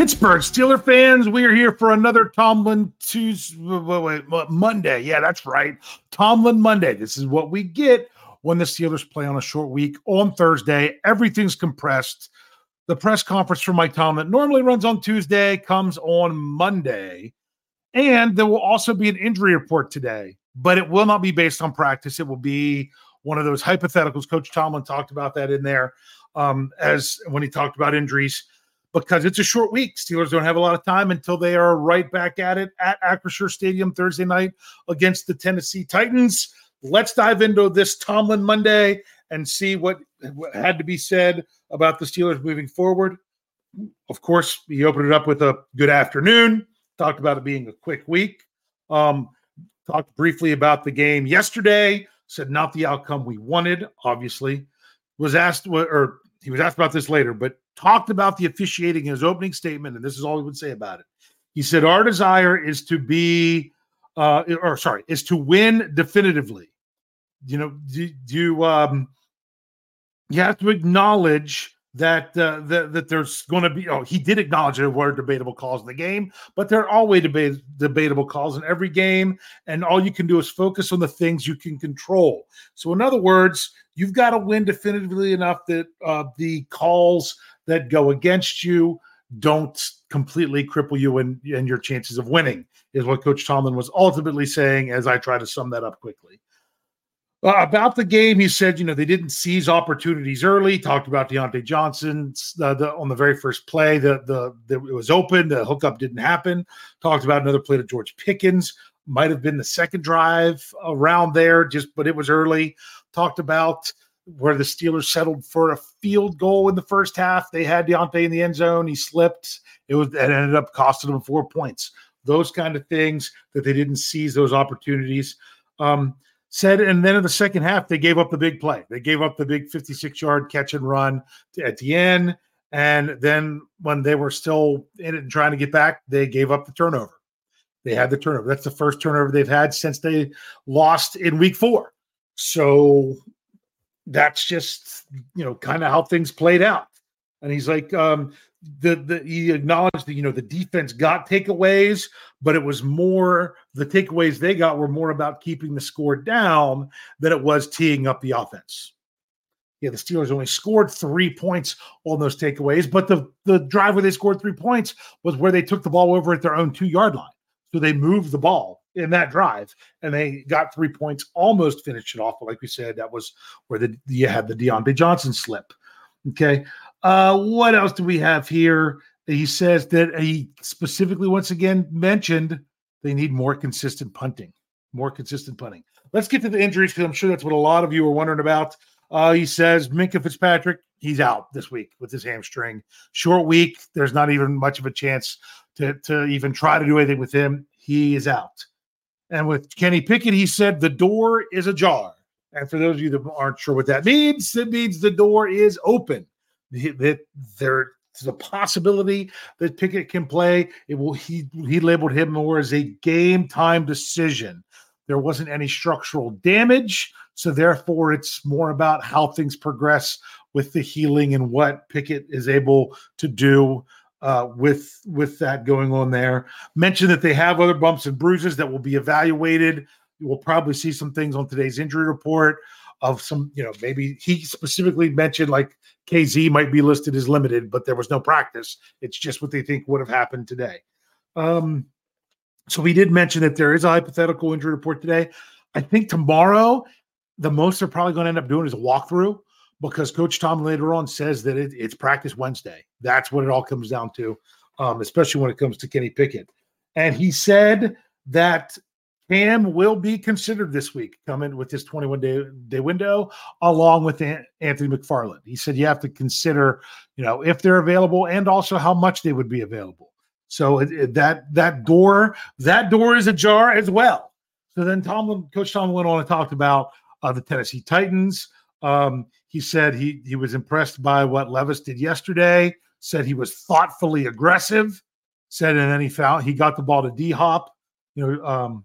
Pittsburgh Steeler fans, we are here for another Tomlin Tuesday, wait, wait, Monday. Yeah, that's right. Tomlin Monday. This is what we get when the Steelers play on a short week on Thursday. Everything's compressed. The press conference for Mike Tomlin normally runs on Tuesday, comes on Monday. And there will also be an injury report today, but it will not be based on practice. It will be one of those hypotheticals. Coach Tomlin talked about that in there um, as when he talked about injuries because it's a short week. Steelers don't have a lot of time until they are right back at it at Acrisure Stadium Thursday night against the Tennessee Titans. Let's dive into this Tomlin Monday and see what, had to be said about the Steelers moving forward. Of course, he opened it up with a good afternoon, talked about it being a quick week. Um, talked briefly about the game yesterday, said not the outcome we wanted, obviously. Was asked, what or he was asked about this later, but talked about the officiating in his opening statement, and this is all he would say about it. He said, Our desire is to be, uh, or sorry, is to win definitively. You know, do, do you, um, you have to acknowledge that uh, that, that there's going to be. Oh, he did acknowledge there were debatable calls in the game, but there are always debate, debatable calls in every game, and all you can do is focus on the things you can control. So, in other words, you've got to win definitively enough that uh, the calls that go against you don't completely cripple you and and your chances of winning. Is what Coach Tomlin was ultimately saying. As I try to sum that up quickly. Uh, about the game, he said, you know, they didn't seize opportunities early. Talked about Diontae Johnson uh, the, on the very first play. The, the the it was open. The hookup didn't happen. Talked about another play to George Pickens. Might have been the second drive around there, just but it was early. Talked about where the Steelers settled for a field goal in the first half. They had Diontae in the end zone. He slipped. It was it ended up costing them four points. Those kind of things that they didn't seize those opportunities. Um, said, and then in the second half, they gave up the big play. They gave up the big 56 yard catch and run at the end. And then when they were still in it and trying to get back, they gave up the turnover. They had the turnover. That's the first turnover they've had since they lost in week four. So that's just, you know, kind of how things played out. And he's like, um, the the he acknowledged that you know the defense got takeaways, but it was more the takeaways they got were more about keeping the score down than it was teeing up the offense. Yeah, the Steelers only scored three points on those takeaways, but the the drive where they scored three points was where they took the ball over at their own two yard line. So they moved the ball in that drive and they got three points, almost finished it off. But like we said, that was where the you had the Diontae Johnson slip. Okay. Uh, what else do we have here? He says that he specifically, once again, mentioned they need more consistent punting, more consistent punting. Let's get to the injuries because I'm sure that's what a lot of you are wondering about. Uh, he says Minkah Fitzpatrick, he's out this week with his hamstring. Short week. There's not even much of a chance to, to even try to do anything with him. He is out. And with Kenny Pickett, he said the door is ajar. And for those of you that aren't sure what that means, it means the door is open that there's a possibility that Pickett can play. It will he he labeled him more as a game time decision. There wasn't any structural damage, so therefore it's more about how things progress with the healing and what Pickett is able to do uh, with with that going on there. Mentioned that they have other bumps and bruises that will be evaluated. We'll probably see some things on today's injury report of some, you know, maybe he specifically mentioned like KZ might be listed as limited, but there was no practice. It's just what they think would have happened today. Um, so we did mention that there is a hypothetical injury report today. I think tomorrow, the most they're probably going to end up doing is a walkthrough because Coach Tom later on says that it, it's practice Wednesday. That's what it all comes down to, um, especially when it comes to Kenny Pickett. And he said that Cam will be considered this week, coming with his 21 day, day window, along with Anthony McFarland. He said you have to consider, you know, if they're available and also how much they would be available. So it, it, that that door that door is ajar as well. So then Tomlin, Coach Tomlin went on and talked about uh, the Tennessee Titans. Um, he said he he was impressed by what Levis did yesterday. Said he was thoughtfully aggressive. Said and then he found he got the ball to D Hop. You know, um,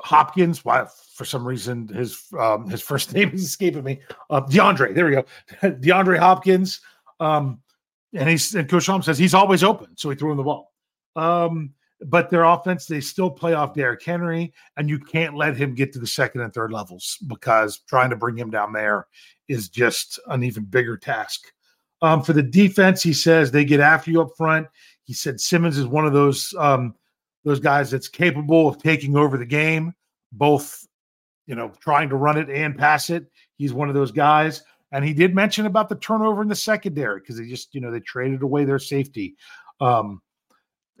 Hopkins. Why for some reason his um, his first name is escaping me. Uh, DeAndre. There we go. DeAndre Hopkins. Um, and he's and Coach says he's always open, so he threw him the ball. Um, but their offense, they still play off Derrick Henry, and you can't let him get to the second and third levels because trying to bring him down there is just an even bigger task. Um, for the defense, he says they get after you up front. He said Simmons is one of those um, those guys that's capable of taking over the game, both you know trying to run it and pass it. He's one of those guys. And he did mention about the turnover in the secondary because they just, you know, they traded away their safety. Um,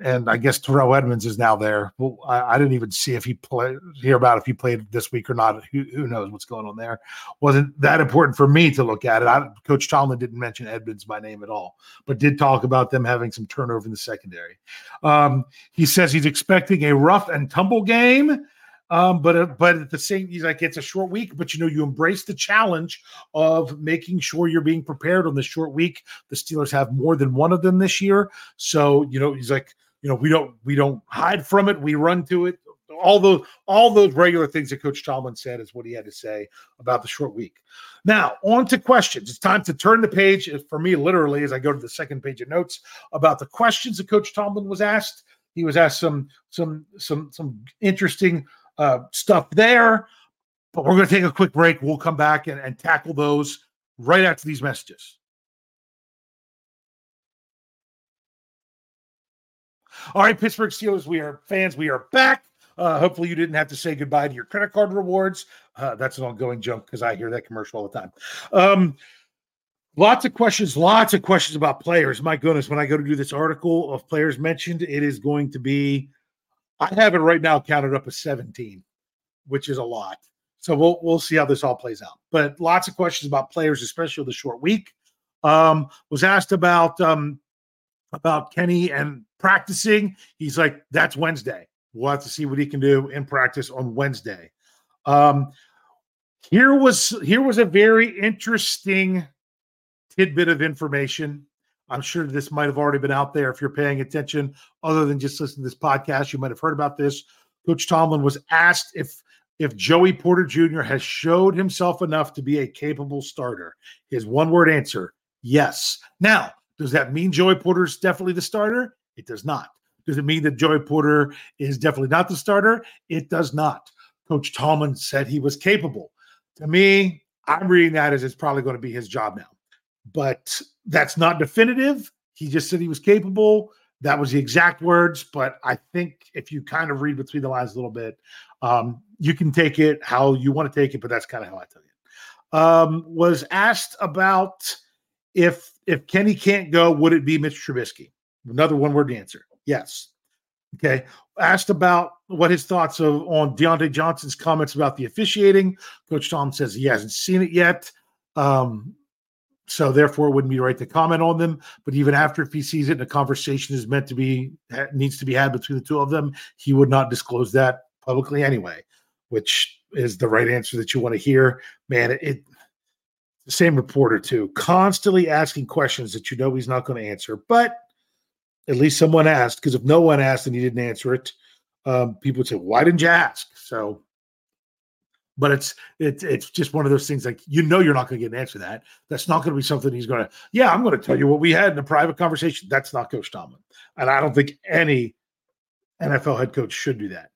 and I guess Terrell Edmunds is now there. Well, I, I, didn't even see if he played hear about if he played this week or not. Who, who, knows what's going on there? Wasn't that important for me to look at it. I, Coach Tomlin didn't mention Edmunds by name at all, but did talk about them having some turnover in the secondary. Um, he says he's expecting a rough and tumble game. Um, but uh, but at the same, he's like it's a short week, but you know you embrace the challenge of making sure you're being prepared on the short week. The Steelers have more than one of them this year, so you know he's like you know we don't we don't hide from it. We run to it. All those all those regular things that coach tomlin said is what he had to say about the short week. Now on to questions. It's time to turn the page for me literally as i go to the second page of notes about the questions that coach tomlin was asked. He was asked some some some some interesting uh, stuff there but we're going to take a quick break. We'll come back and, and tackle those right after these messages All right, Pittsburgh Steelers, we are fans. We are back. Uh, hopefully, you didn't have to say goodbye to your credit card rewards. Uh, that's an ongoing joke because I hear that commercial all the time. Um, lots of questions, lots of questions about players. My goodness, when I go to do this article of players mentioned, it is going to be, I have it right now counted up as 17, which is a lot. So we'll we'll see how this all plays out. But lots of questions about players, especially the short week. Um, was asked about um, about Kenny and practicing. He's like, that's Wednesday. We'll have to see what he can do in practice on Wednesday. Um, here was here was a very interesting tidbit of information. I'm sure this might have already been out there if you're paying attention, other than just listening to this podcast. You might have heard about this. Coach Tomlin was asked if if Joey Porter Jr. has showed himself enough to be a capable starter. His one word answer, yes. Now, does that mean Joey Porter is definitely the starter? It does not. Does it mean that Joey Porter is definitely not the starter? It does not. Coach Tomlin said he was capable. To me, I'm reading that as it's probably going to be his job now. But that's not definitive. He just said he was capable. That was the exact words. But I think if you kind of read between the lines a little bit, um, you can take it how you want to take it. But that's kind of how I tell you. Um, was asked about if if Kenny can't go, would it be Mitch Trubisky? Another one word answer. Yes. Okay. Asked about what his thoughts of on Diontae Johnson's comments about the officiating. Coach Tom says he hasn't seen it yet. Um, so therefore it wouldn't be right to comment on them. But even after if he sees it and a conversation is meant to be needs to be had between the two of them, he would not disclose that publicly anyway, which is the right answer that you want to hear. Man, it, it the same reporter too, constantly asking questions that you know he's not going to answer, but at least someone asked. Because if no one asked and he didn't answer it, um, people would say, "Why didn't you ask?" So, but it's it's it's just one of those things. Like you know, you're not going to get an answer to that. That's not going to be something he's going to. Yeah, I'm going to tell you what we had in a private conversation. That's not Coach Tomlin, and I don't think any NFL head coach should do that.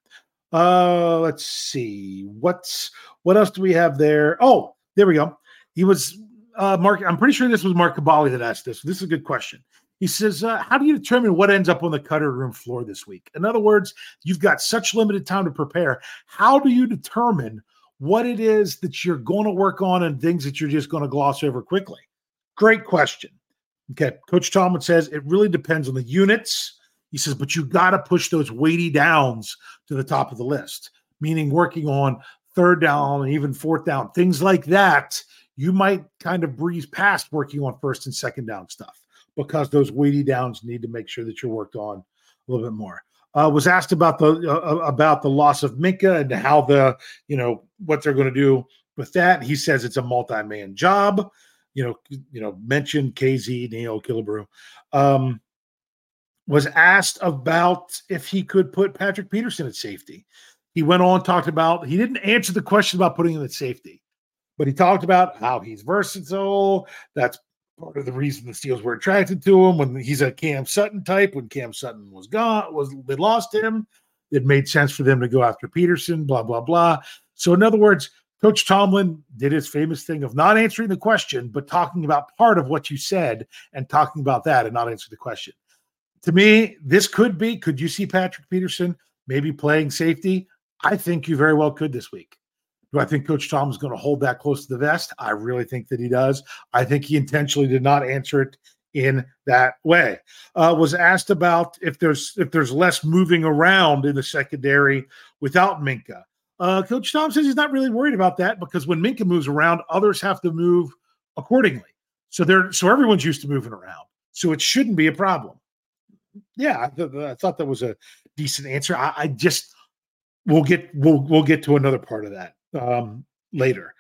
Uh, let's see. What's what else do we have there? Oh, there we go. He was uh, Mark. I'm pretty sure this was Mark Kaboly that asked this. This is a good question. He says, uh, How do you determine what ends up on the cutter room floor this week? In other words, you've got such limited time to prepare. How do you determine what it is that you're going to work on and things that you're just going to gloss over quickly? Great question. Okay. Coach Tomlin says it really depends on the units. He says, but you got to push those weighty downs to the top of the list, meaning working on third down and even fourth down, things like that. You might kind of breeze past working on first and second down stuff because those weighty downs need to make sure that you're worked on a little bit more. Uh, was asked about the uh, uh about the loss of Minkah and how the you know what they're going to do with that. He says it's a multi-man job. You know, you know, mentioned KZ Neal Killebrew. Um, was asked about if he could put Patrick Peterson at safety. He went on talked about he didn't answer the question about putting him at safety, but he talked about how he's versatile. That's part of the reason the Steelers were attracted to him when he's a Cam Sutton type. When Cam Sutton was gone, was they lost him, it made sense for them to go after Peterson. Blah blah blah. So in other words, Coach Tomlin did his famous thing of not answering the question, but talking about part of what you said and talking about that and not answering the question. To me, this could be. Could you see Patrick Peterson maybe playing safety? I think you very well could this week. Do I think Coach Tom is going to hold that close to the vest? I really think that he does. I think he intentionally did not answer it in that way. Uh, was asked about if there's if there's less moving around in the secondary without Minkah. Uh, Coach Tom says he's not really worried about that because when Minkah moves around, others have to move accordingly. So they're so everyone's used to moving around. So it shouldn't be a problem. Yeah, I, th- I thought that was a decent answer. I, I just we'll get we'll we'll get to another part of that um, later.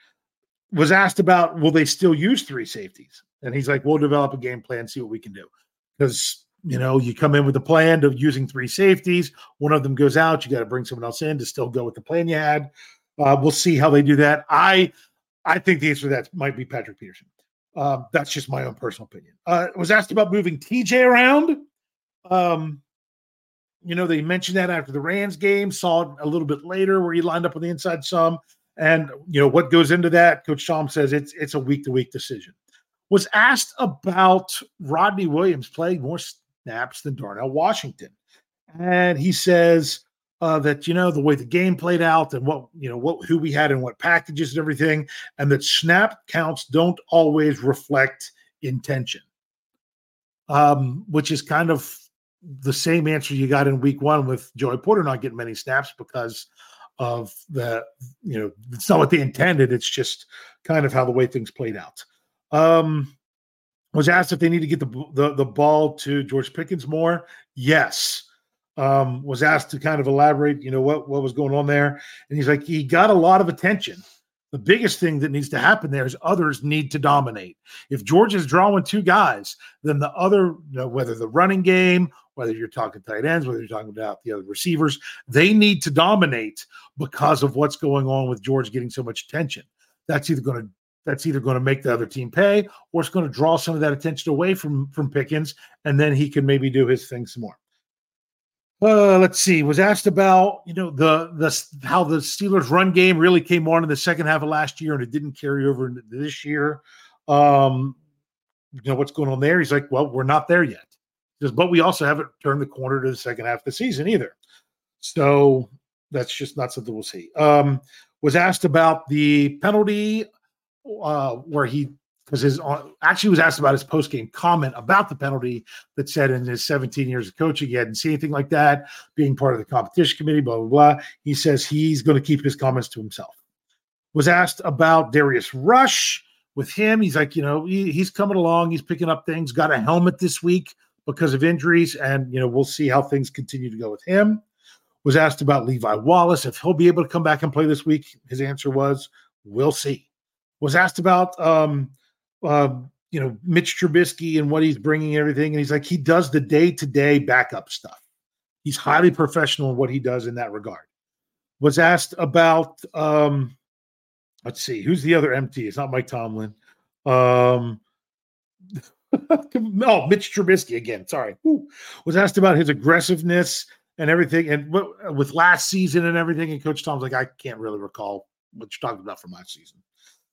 Was asked about will they still use three safeties, and he's like, "We'll develop a game plan, see what we can do." Because you know, you come in with a plan of using three safeties. One of them goes out. You got to bring someone else in to still go with the plan you had. Uh, we'll see how they do that. I I think the answer to that might be Patrick Peterson. Um, that's just my own personal opinion. Uh, was asked about moving TJ around. Um, you know, they mentioned that after the Rams game, saw it a little bit later where he lined up on the inside some. And you know what goes into that? Coach Tom says it's it's a week to week decision. Was asked about Rodney Williams playing more snaps than Darnell Washington, and he says uh, that you know the way the game played out and what you know what who we had and what packages and everything, and that snap counts don't always reflect intention, um, which is kind of the same answer you got in week one with Joey Porter not getting many snaps because of the you know it's not what they intended it's just kind of how the way things played out. Um was asked if they need to get the the, the ball to george pickens more. Yes. Um was asked to kind of elaborate you know what what was going on there. And he's like he got a lot of attention the biggest thing that needs to happen there is others need to dominate. If George is drawing two guys, then the other, you know, whether the running game, whether you're talking tight ends, whether you're talking about the other receivers, they need to dominate because of what's going on with George getting so much attention. That's either going to that's either going to make the other team pay or it's going to draw some of that attention away from from Pickens, and then he can maybe do his thing some more uh, let's see, was asked about you know the the how the Steelers run game really came on in the second half of last year and it didn't carry over into this year. Um, you know what's going on there? He's like, well, we're not there yet, Just, but we also haven't turned the corner to the second half of the season either. So that's just not something we'll see. Um, was asked about the penalty uh, where he because his uh, actually was asked about his post game comment about the penalty that said in his 17 years of coaching he hadn't seen anything like that. Being part of the competition committee, blah blah blah. He says he's going to keep his comments to himself. Was asked about Darius Rush with him. He's like, you know, he, he's coming along. He's picking up things. Got a helmet this week because of injuries, and you know we'll see how things continue to go with him. Was asked about Levi Wallace if he'll be able to come back and play this week. His answer was, "We'll see." Was asked about um, uh, you know, Mitch Trubisky and what he's bringing, everything. And he's like, he does the day to day backup stuff. He's highly professional in what he does in that regard. Was asked about, um, let's see, who's the other MT? It's not Mike Tomlin. Um, no, Mitch Trubisky again. Sorry. Ooh. Was asked about his aggressiveness and everything, and w- with last season and everything. And Coach Tom's like, I can't really recall what you're talking about from last season.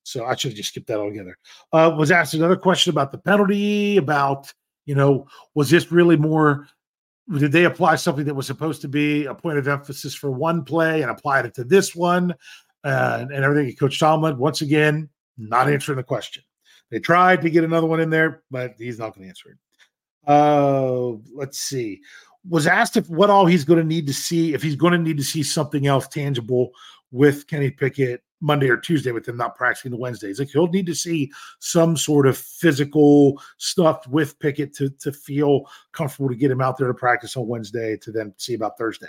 So I should have just skipped that altogether. Uh, was asked another question about the penalty, about, you know, was this really more, did they apply something that was supposed to be a point of emphasis for one play and applied it to this one uh, and, everything? Coach Tomlin, once again, not answering the question. They tried to get another one in there, but he's not going to answer it. Uh, let's see. Was asked if what all he's going to need to see, if he's going to need to see something else tangible with Kenny Pickett Monday or Tuesday with him not practicing the Wednesdays. Like he'll need to see some sort of physical stuff with Pickett to to feel comfortable to get him out there to practice on Wednesday to then see about Thursday.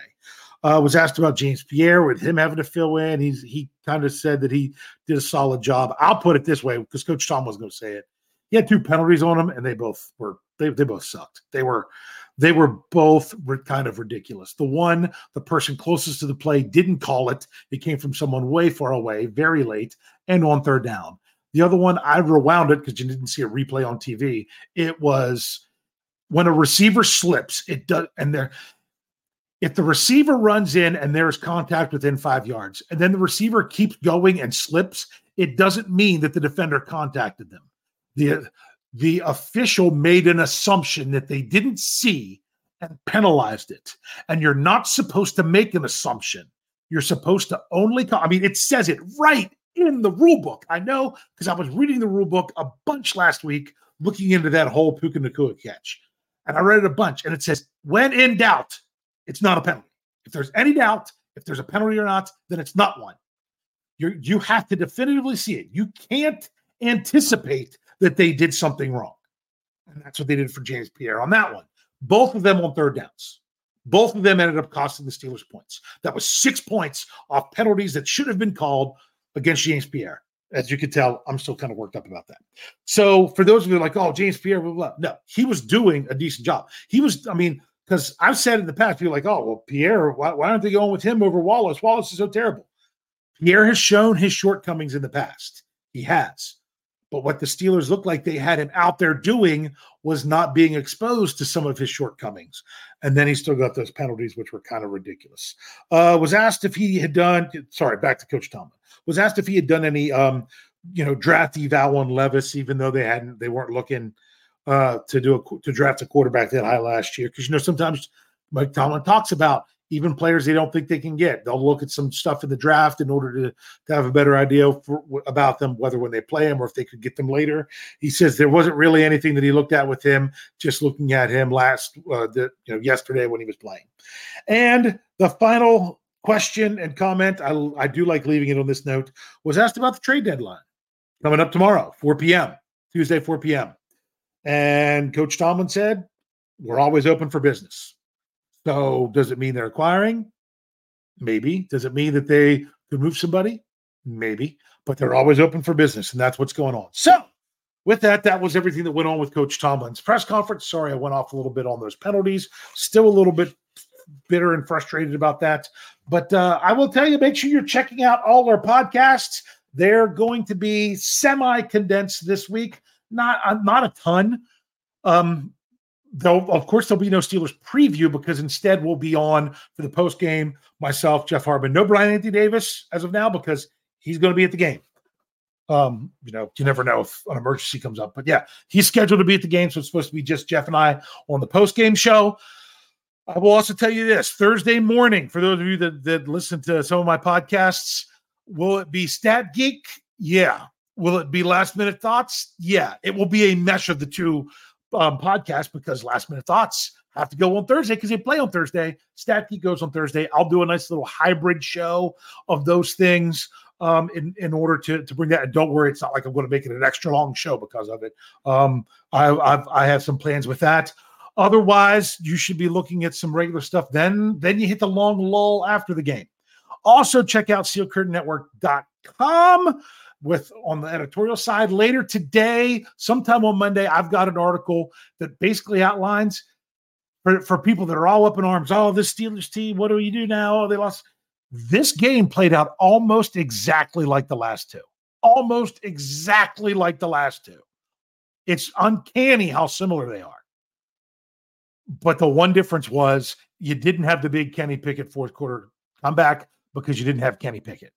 Uh, was asked about James Pierre with him having to fill in. He's he kind of said that he did a solid job. I'll put it this way because Coach Tom was going to say it. He had two penalties on him, and they both were they they both sucked. They were they were both kind of ridiculous. The one, the person closest to the play didn't call it. It came from someone way far away, very late, and on third down. The other one, I rewound it because you didn't see a replay on TV. It was when a receiver slips, it does, and there, if the receiver runs in and there's contact within five yards, and then the receiver keeps going and slips, it doesn't mean that the defender contacted them. The the official made an assumption that they didn't see and penalized it. And you're not supposed to make an assumption. You're supposed to only, I mean, it says it right in the rule book. I know because I was reading the rule book a bunch last week, looking into that whole Puka Nacua catch. And I read it a bunch, and it says, when in doubt, it's not a penalty. If there's any doubt, if there's a penalty or not, then it's not one. You you have to definitively see it. You can't anticipate that they did something wrong. And that's what they did for James Pierre on that one. Both of them on third downs. Both of them ended up costing the Steelers points. That was six points off penalties that should have been called against James Pierre. As you can tell, I'm still kind of worked up about that. So for those of you like, oh, James Pierre, blah, blah, blah. no, he was doing a decent job. He was, I mean, because I've said in the past, people like, oh, well, Pierre, why, why aren't they going with him over Wallace? Wallace is so terrible. Pierre has shown his shortcomings in the past. He has. But what the Steelers looked like they had him out there doing was not being exposed to some of his shortcomings. And then he still got those penalties, which were kind of ridiculous. Uh, was asked if he had done, sorry, back to Coach Tomlin, was asked if he had done any, um, you know, draft eval on Levis, even though they hadn't, they weren't looking uh, to do a, to draft a quarterback that high last year. Cause, you know, sometimes Mike Tomlin talks about even players they don't think they can get. They'll look at some stuff in the draft in order to, to have a better idea for, about them, whether when they play them or if they could get them later. He says there wasn't really anything that he looked at with him, just looking at him last, uh, the, you know, yesterday when he was playing. And the final question and comment, I, I do like leaving it on this note, was asked about the trade deadline coming up tomorrow, 4 p.m., Tuesday, 4 p.m. And Coach Tomlin said, We're always open for business. So does it mean they're acquiring? Maybe. Does it mean that they could move somebody? Maybe. But they're always open for business, and that's what's going on. So with that, that was everything that went on with Coach Tomlin's press conference. Sorry, I went off a little bit on those penalties. Still a little bit bitter and frustrated about that. But uh, I will tell you, make sure you're checking out all our podcasts. They're going to be semi condensed this week. Not uh, not a ton. Um, though of course there'll be no Steelers preview because instead we'll be on for the post game. Myself, Jeff Hartman, no Brian Anthony Davis as of now because he's going to be at the game. Um, you know, you never know if an emergency comes up, but yeah, he's scheduled to be at the game, so it's supposed to be just Jeff and I on the post game show. I will also tell you this Thursday morning for those of you that that listen to some of my podcasts. Will it be Stat Geek? Yeah. Will it be last minute thoughts? Yeah. It will be a mesh of the two um, podcast because last minute thoughts have to go on Thursday because they play on Thursday. Stat Geek goes on Thursday. I'll do a nice little hybrid show of those things um, in in order to to bring that. And don't worry, it's not like I'm going to make it an extra long show because of it. Um, I I've, I have some plans with that. Otherwise, you should be looking at some regular stuff. Then then you hit the long lull after the game. Also, check out SteelCurtainNetwork.com with on the editorial side later today, sometime on Monday. I've got an article that basically outlines for, for people that are all up in arms. Oh, this Steelers team, what do you do now? Oh, they lost. This game played out almost exactly like the last two. Almost exactly like the last two. It's uncanny how similar they are. But the one difference was you didn't have the big Kenny Pickett fourth quarter comeback because you didn't have Kenny Pickett.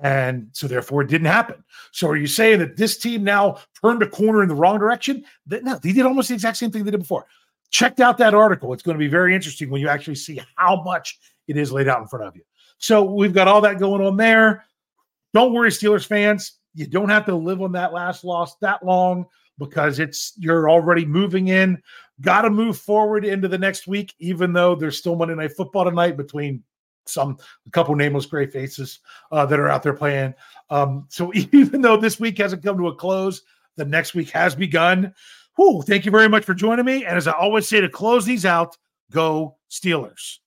And so therefore it didn't happen. So are you saying that this team now turned a corner in the wrong direction? No, they did almost the exact same thing they did before. Checked out that article. It's going to be very interesting when you actually see how much it is laid out in front of you. So we've got all that going on there. Don't worry, Steelers fans. You don't have to live on that last loss that long because it's you're already moving in. Got to move forward into the next week, even though there's still Monday Night Football tonight between some a couple nameless gray faces uh, that are out there playing. Um, so even though this week hasn't come to a close, the next week has begun. Whew, thank you very much for joining me. And as I always say to close these out, go Steelers.